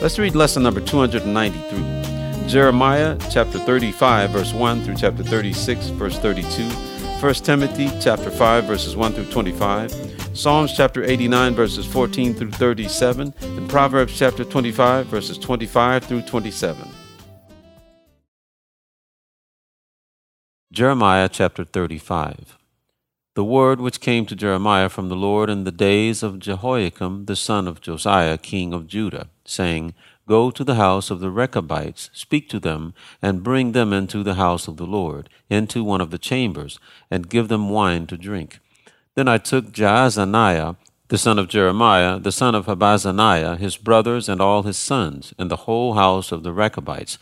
Let's read lesson number 293. Jeremiah chapter 35, verse 1 through chapter 36, verse 32. 1 Timothy chapter 5, verses 1 through 25. Psalms chapter 89, verses 14 through 37. And Proverbs chapter 25, verses 25 through 27. Jeremiah chapter 35. The word which came to Jeremiah from the Lord in the days of Jehoiakim the son of Josiah, king of Judah, saying, Go to the house of the Rechabites, speak to them, and bring them into the house of the Lord, into one of the chambers, and give them wine to drink. Then I took Jaazaniah, the son of Jeremiah, the son of Habazziniah, his brothers and all his sons, and the whole house of the Rechabites,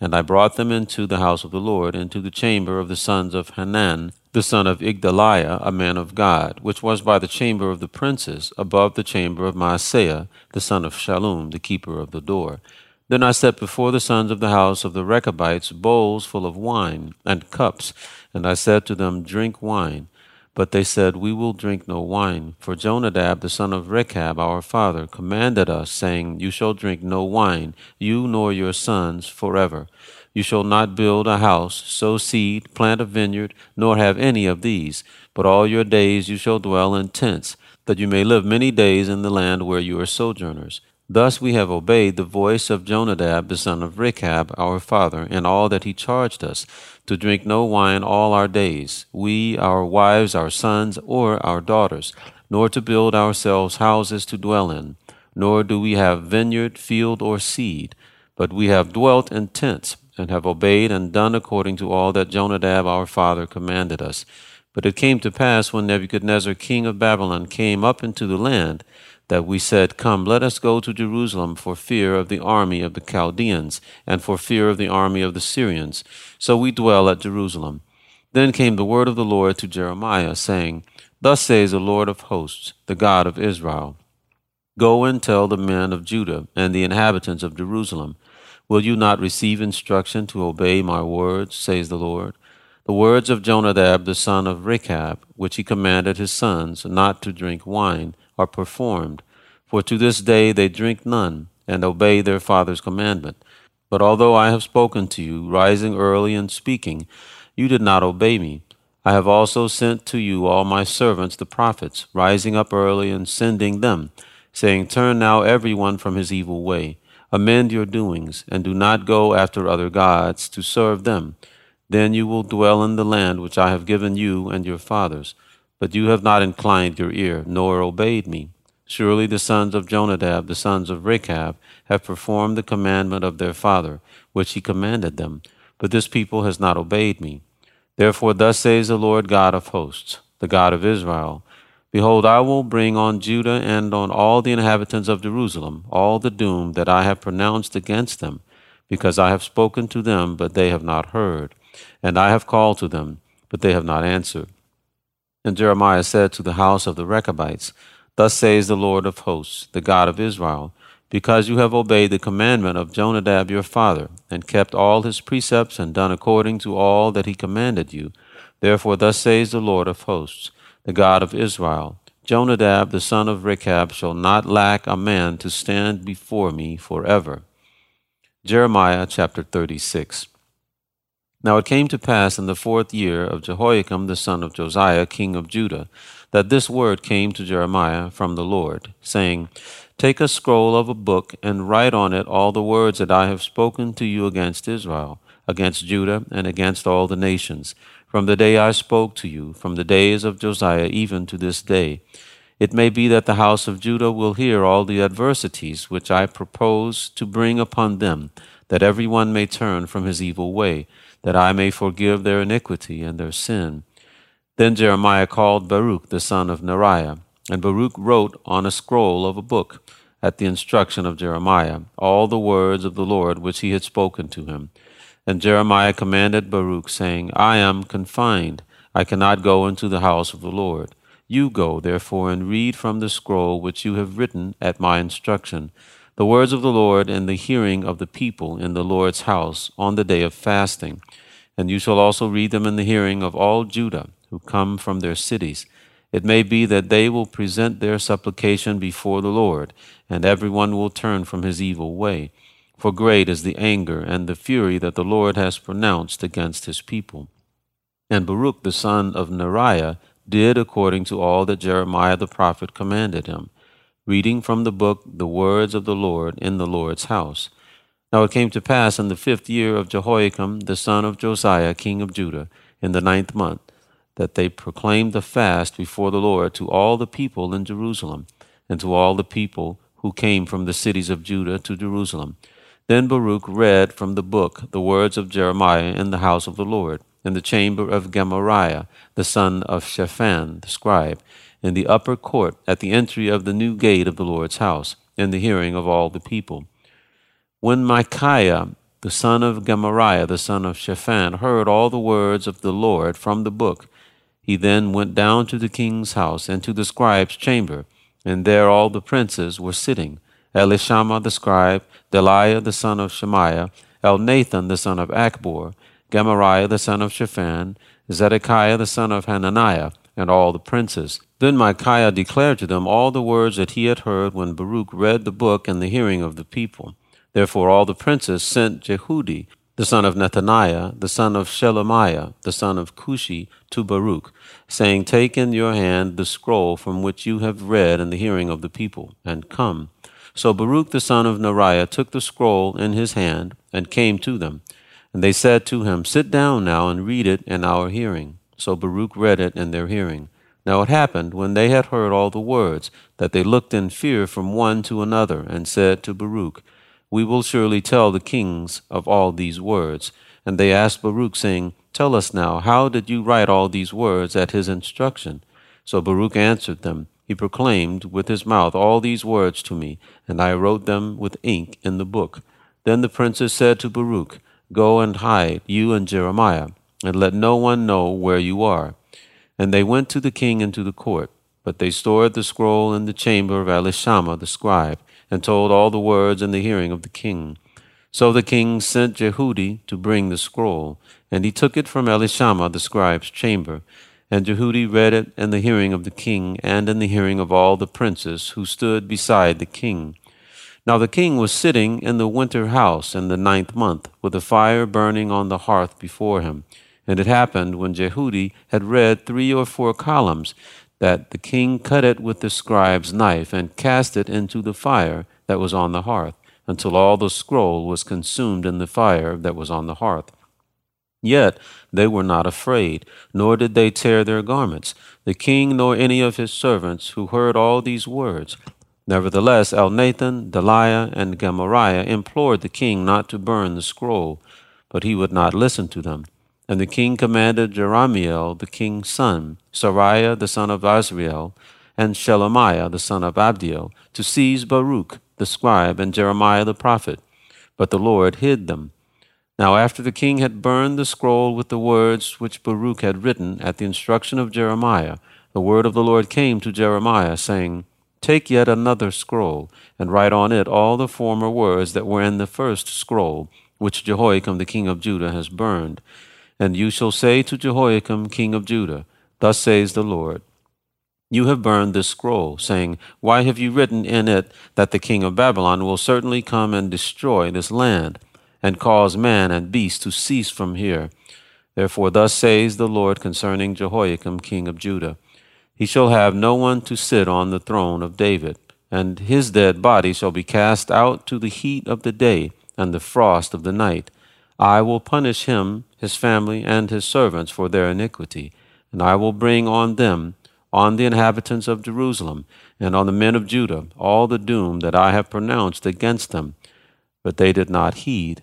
and I brought them into the house of the Lord, into the chamber of the sons of Hanan, the son of Igdaliah, a man of God, which was by the chamber of the princes, above the chamber of Maaseiah, the son of Shallum, the keeper of the door. Then I set before the sons of the house of the Rechabites bowls full of wine, and cups, and I said to them, Drink wine. But they said, We will drink no wine. For Jonadab the son of Rechab our father commanded us, saying, You shall drink no wine, you nor your sons, forever. You shall not build a house, sow seed, plant a vineyard, nor have any of these. But all your days you shall dwell in tents, that you may live many days in the land where you are sojourners. Thus we have obeyed the voice of Jonadab the son of Rechab our father, in all that he charged us, to drink no wine all our days, we, our wives, our sons, or our daughters, nor to build ourselves houses to dwell in, nor do we have vineyard, field, or seed, but we have dwelt in tents and have obeyed and done according to all that Jonadab our father commanded us. But it came to pass when Nebuchadnezzar king of Babylon came up into the land, that we said, Come, let us go to Jerusalem for fear of the army of the Chaldeans, and for fear of the army of the Syrians. So we dwell at Jerusalem. Then came the word of the Lord to Jeremiah, saying, Thus says the Lord of hosts, the God of Israel Go and tell the men of Judah and the inhabitants of Jerusalem, Will you not receive instruction to obey my words, says the Lord? The words of Jonadab the son of Rechab, which he commanded his sons not to drink wine, are performed. For to this day they drink none, and obey their father's commandment. But although I have spoken to you, rising early and speaking, you did not obey me. I have also sent to you all my servants the prophets, rising up early and sending them, saying, Turn now every one from his evil way Amend your doings, and do not go after other gods to serve them. Then you will dwell in the land which I have given you and your fathers. But you have not inclined your ear, nor obeyed me. Surely the sons of Jonadab, the sons of Rechab, have performed the commandment of their father, which he commanded them. But this people has not obeyed me. Therefore, thus says the Lord God of hosts, the God of Israel Behold, I will bring on Judah and on all the inhabitants of Jerusalem all the doom that I have pronounced against them, because I have spoken to them, but they have not heard, and I have called to them, but they have not answered. And Jeremiah said to the house of the Rechabites, Thus says the Lord of hosts, the God of Israel, because you have obeyed the commandment of Jonadab your father, and kept all his precepts, and done according to all that he commanded you. Therefore, thus says the Lord of hosts, the God of Israel. Jonadab the son of Rechab shall not lack a man to stand before me forever. Jeremiah chapter 36. Now it came to pass in the fourth year of Jehoiakim the son of Josiah, king of Judah, that this word came to Jeremiah from the Lord, saying, Take a scroll of a book and write on it all the words that I have spoken to you against Israel, against Judah, and against all the nations from the day I spoke to you, from the days of Josiah even to this day. It may be that the house of Judah will hear all the adversities which I propose to bring upon them, that every one may turn from his evil way, that I may forgive their iniquity and their sin. Then Jeremiah called Baruch the son of Neriah, and Baruch wrote on a scroll of a book. at the instruction of Jeremiah, all the words of the Lord which he had spoken to him. And Jeremiah commanded Baruch, saying, I am confined. I cannot go into the house of the Lord. You go, therefore, and read from the scroll which you have written at my instruction, the words of the Lord in the hearing of the people in the Lord's house on the day of fasting. And you shall also read them in the hearing of all Judah who come from their cities. It may be that they will present their supplication before the Lord, and everyone will turn from his evil way. For great is the anger and the fury that the Lord has pronounced against his people. And Baruch the son of Neriah did according to all that Jeremiah the prophet commanded him, reading from the book the words of the Lord in the Lord's house. Now it came to pass in the fifth year of Jehoiakim the son of Josiah king of Judah, in the ninth month, that they proclaimed the fast before the Lord to all the people in Jerusalem, and to all the people who came from the cities of Judah to Jerusalem. Then Baruch read from the book the words of Jeremiah in the house of the Lord, in the chamber of Gemariah, the son of Shaphan, the scribe, in the upper court at the entry of the new gate of the Lord's house, in the hearing of all the people. When Michaiah, the son of Gemariah, the son of Shaphan, heard all the words of the Lord from the book, he then went down to the king's house and to the scribe's chamber, and there all the princes were sitting Elishama the scribe, Delaiah the son of Shemaiah, Elnathan the son of Achbor, Gemariah the son of Shaphan, Zedekiah the son of Hananiah, and all the princes. Then Michaiah declared to them all the words that he had heard when Baruch read the book in the hearing of the people. Therefore all the princes sent Jehudi, the son of Nethaniah, the son of Shelemiah, the son of Cushi, to Baruch, saying, Take in your hand the scroll from which you have read in the hearing of the people, and come. So Baruch the son of Neriah took the scroll in his hand, and came to them. And they said to him, Sit down now and read it in our hearing. So Baruch read it in their hearing. Now it happened, when they had heard all the words, that they looked in fear from one to another, and said to Baruch, We will surely tell the kings of all these words. And they asked Baruch, saying, Tell us now, how did you write all these words at his instruction? So Baruch answered them, He proclaimed with his mouth all these words to me, and I wrote them with ink in the book. Then the princes said to Baruch, Go and hide, you and Jeremiah, and let no one know where you are. And they went to the king into the court. But they stored the scroll in the chamber of Elishama the scribe, and told all the words in the hearing of the king. So the king sent Jehudi to bring the scroll, and he took it from Elishama the scribe's chamber. And Jehudi read it in the hearing of the king, and in the hearing of all the princes who stood beside the king. Now the king was sitting in the winter house in the ninth month, with a fire burning on the hearth before him. And it happened, when Jehudi had read three or four columns, that the king cut it with the scribe's knife, and cast it into the fire that was on the hearth, until all the scroll was consumed in the fire that was on the hearth. Yet they were not afraid, nor did they tear their garments, the king nor any of his servants who heard all these words. Nevertheless, Elnathan, Delaiah, and Gemariah implored the king not to burn the scroll, but he would not listen to them. And the king commanded Jerahmeel, the king's son, Seraiah the son of Azriel, and Shelemiah the son of Abdeel, to seize Baruch the scribe and Jeremiah the prophet. But the Lord hid them. Now after the king had burned the scroll with the words which Baruch had written at the instruction of Jeremiah, the word of the Lord came to Jeremiah, saying, Take yet another scroll, and write on it all the former words that were in the first scroll, which Jehoiakim the king of Judah has burned. And you shall say to Jehoiakim king of Judah, Thus says the Lord, You have burned this scroll, saying, Why have you written in it that the king of Babylon will certainly come and destroy this land, and cause man and beast to cease from here? Therefore thus says the Lord concerning Jehoiakim king of Judah, he shall have no one to sit on the throne of David, and his dead body shall be cast out to the heat of the day and the frost of the night. I will punish him, his family, and his servants for their iniquity, and I will bring on them, on the inhabitants of Jerusalem, and on the men of Judah, all the doom that I have pronounced against them. But they did not heed.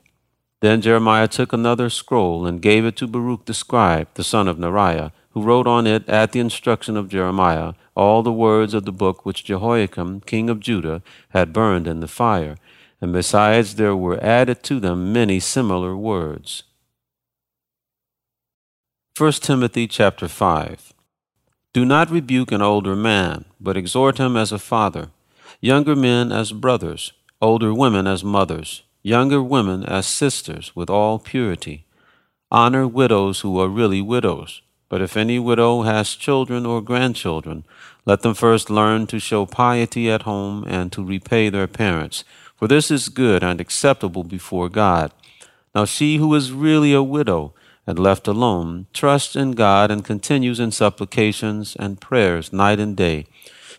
Then Jeremiah took another scroll and gave it to Baruch the scribe, the son of Neriah, who wrote on it at the instruction of Jeremiah all the words of the book which Jehoiakim, king of Judah, had burned in the fire. And besides, there were added to them many similar words. 1 Timothy chapter 5 Do not rebuke an older man, but exhort him as a father, younger men as brothers, older women as mothers, younger women as sisters, with all purity. Honor widows who are really widows but if any widow has children or grandchildren, let them first learn to show piety at home and to repay their parents, for this is good and acceptable before God. Now she who is really a widow and left alone trusts in God and continues in supplications and prayers night and day.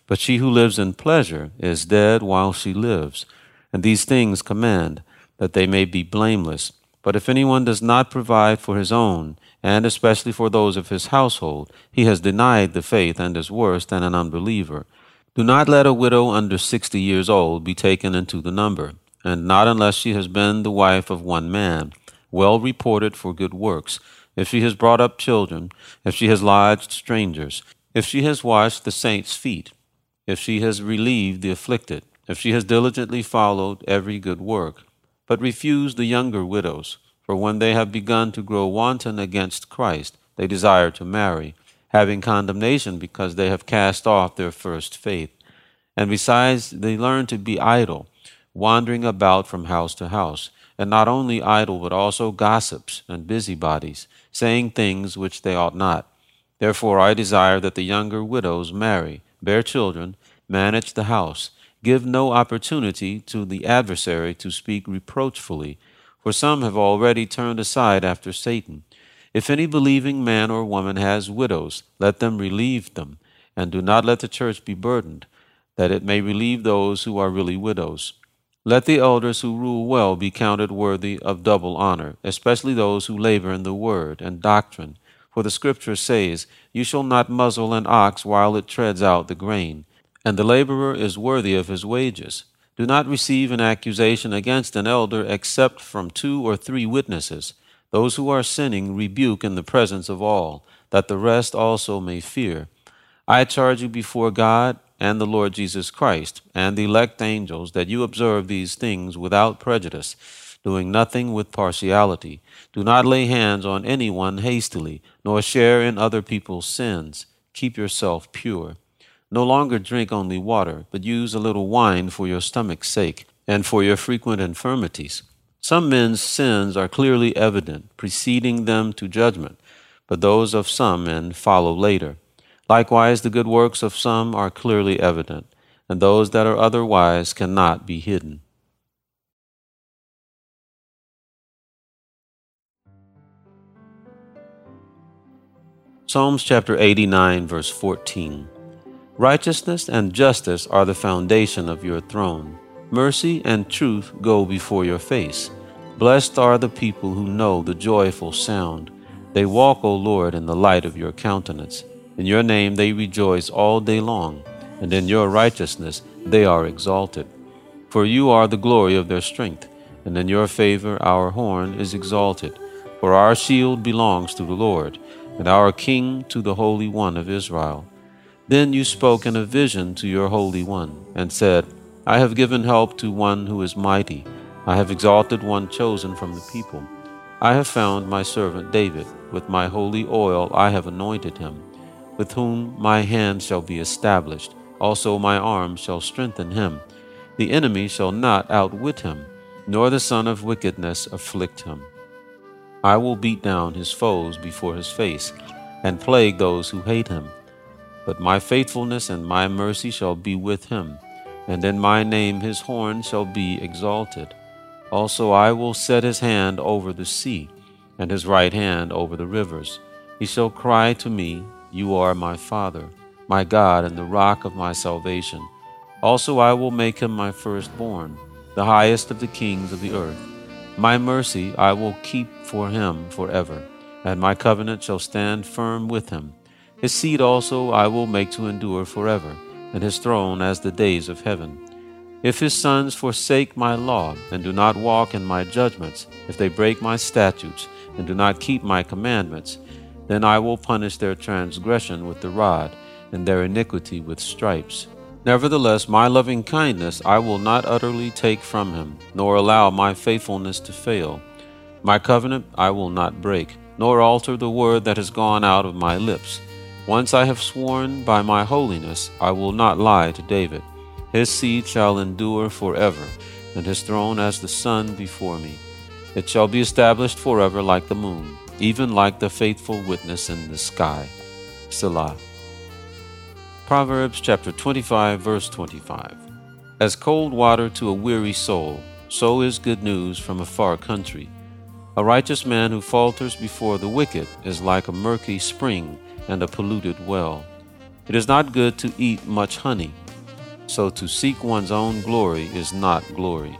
But she who lives in pleasure is dead while she lives. And these things command, that they may be blameless. But if anyone does not provide for his own, and especially for those of his household, he has denied the faith and is worse than an unbeliever. Do not let a widow under sixty years old be taken into the number, and not unless she has been the wife of one man, well reported for good works, if she has brought up children, if she has lodged strangers, if she has washed the saints' feet, if she has relieved the afflicted, if she has diligently followed every good work. But refuse the younger widows for when they have begun to grow wanton against Christ, they desire to marry, having condemnation because they have cast off their first faith. And besides, they learn to be idle, wandering about from house to house, and not only idle, but also gossips and busybodies, saying things which they ought not. Therefore I desire that the younger widows marry, bear children, manage the house, give no opportunity to the adversary to speak reproachfully for some have already turned aside after Satan. If any believing man or woman has widows, let them relieve them, and do not let the church be burdened, that it may relieve those who are really widows. Let the elders who rule well be counted worthy of double honor, especially those who labor in the word and doctrine. For the Scripture says, You shall not muzzle an ox while it treads out the grain, and the laborer is worthy of his wages. Do not receive an accusation against an elder except from two or three witnesses. Those who are sinning rebuke in the presence of all, that the rest also may fear. I charge you before God and the Lord Jesus Christ and the elect angels that you observe these things without prejudice, doing nothing with partiality. Do not lay hands on anyone hastily, nor share in other people's sins. Keep yourself pure. No longer drink only water, but use a little wine for your stomach's sake and for your frequent infirmities. Some men's sins are clearly evident, preceding them to judgment, but those of some men follow later. Likewise, the good works of some are clearly evident, and those that are otherwise cannot be hidden. Psalms chapter 89, verse 14. Righteousness and justice are the foundation of your throne. Mercy and truth go before your face. Blessed are the people who know the joyful sound. They walk, O Lord, in the light of your countenance. In your name they rejoice all day long, and in your righteousness they are exalted. For you are the glory of their strength, and in your favor our horn is exalted. For our shield belongs to the Lord, and our King to the Holy One of Israel. Then you spoke in a vision to your Holy One, and said, I have given help to one who is mighty. I have exalted one chosen from the people. I have found my servant David. With my holy oil I have anointed him, with whom my hand shall be established. Also my arm shall strengthen him. The enemy shall not outwit him, nor the son of wickedness afflict him. I will beat down his foes before his face, and plague those who hate him. But my faithfulness and my mercy shall be with him, and in my name his horn shall be exalted. Also I will set his hand over the sea, and his right hand over the rivers. He shall cry to me, You are my Father, my God, and the rock of my salvation. Also I will make him my firstborn, the highest of the kings of the earth. My mercy I will keep for him forever, and my covenant shall stand firm with him his seed also I will make to endure forever, and his throne as the days of heaven. If his sons forsake my law, and do not walk in my judgments, if they break my statutes, and do not keep my commandments, Then I will punish their transgression with the rod, and their iniquity with stripes. Nevertheless, my loving kindness I will not utterly take from him, nor allow my faithfulness to fail. My covenant I will not break, nor alter the word that has gone out of my lips. Once I have sworn by my holiness, I will not lie to David. His seed shall endure forever, and his throne as the sun before me. It shall be established forever like the moon even like the faithful witness in the sky. Selah. Proverbs chapter 25, verse 25. As cold water to a weary soul, so is good news from a far country. A righteous man who falters before the wicked is like a murky spring and a polluted well. It is not good to eat much honey, so to seek one's own glory is not glory.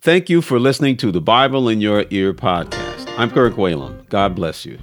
Thank you for listening to the Bible in Your Ear podcast. I'm Kirk Whalum. God bless you.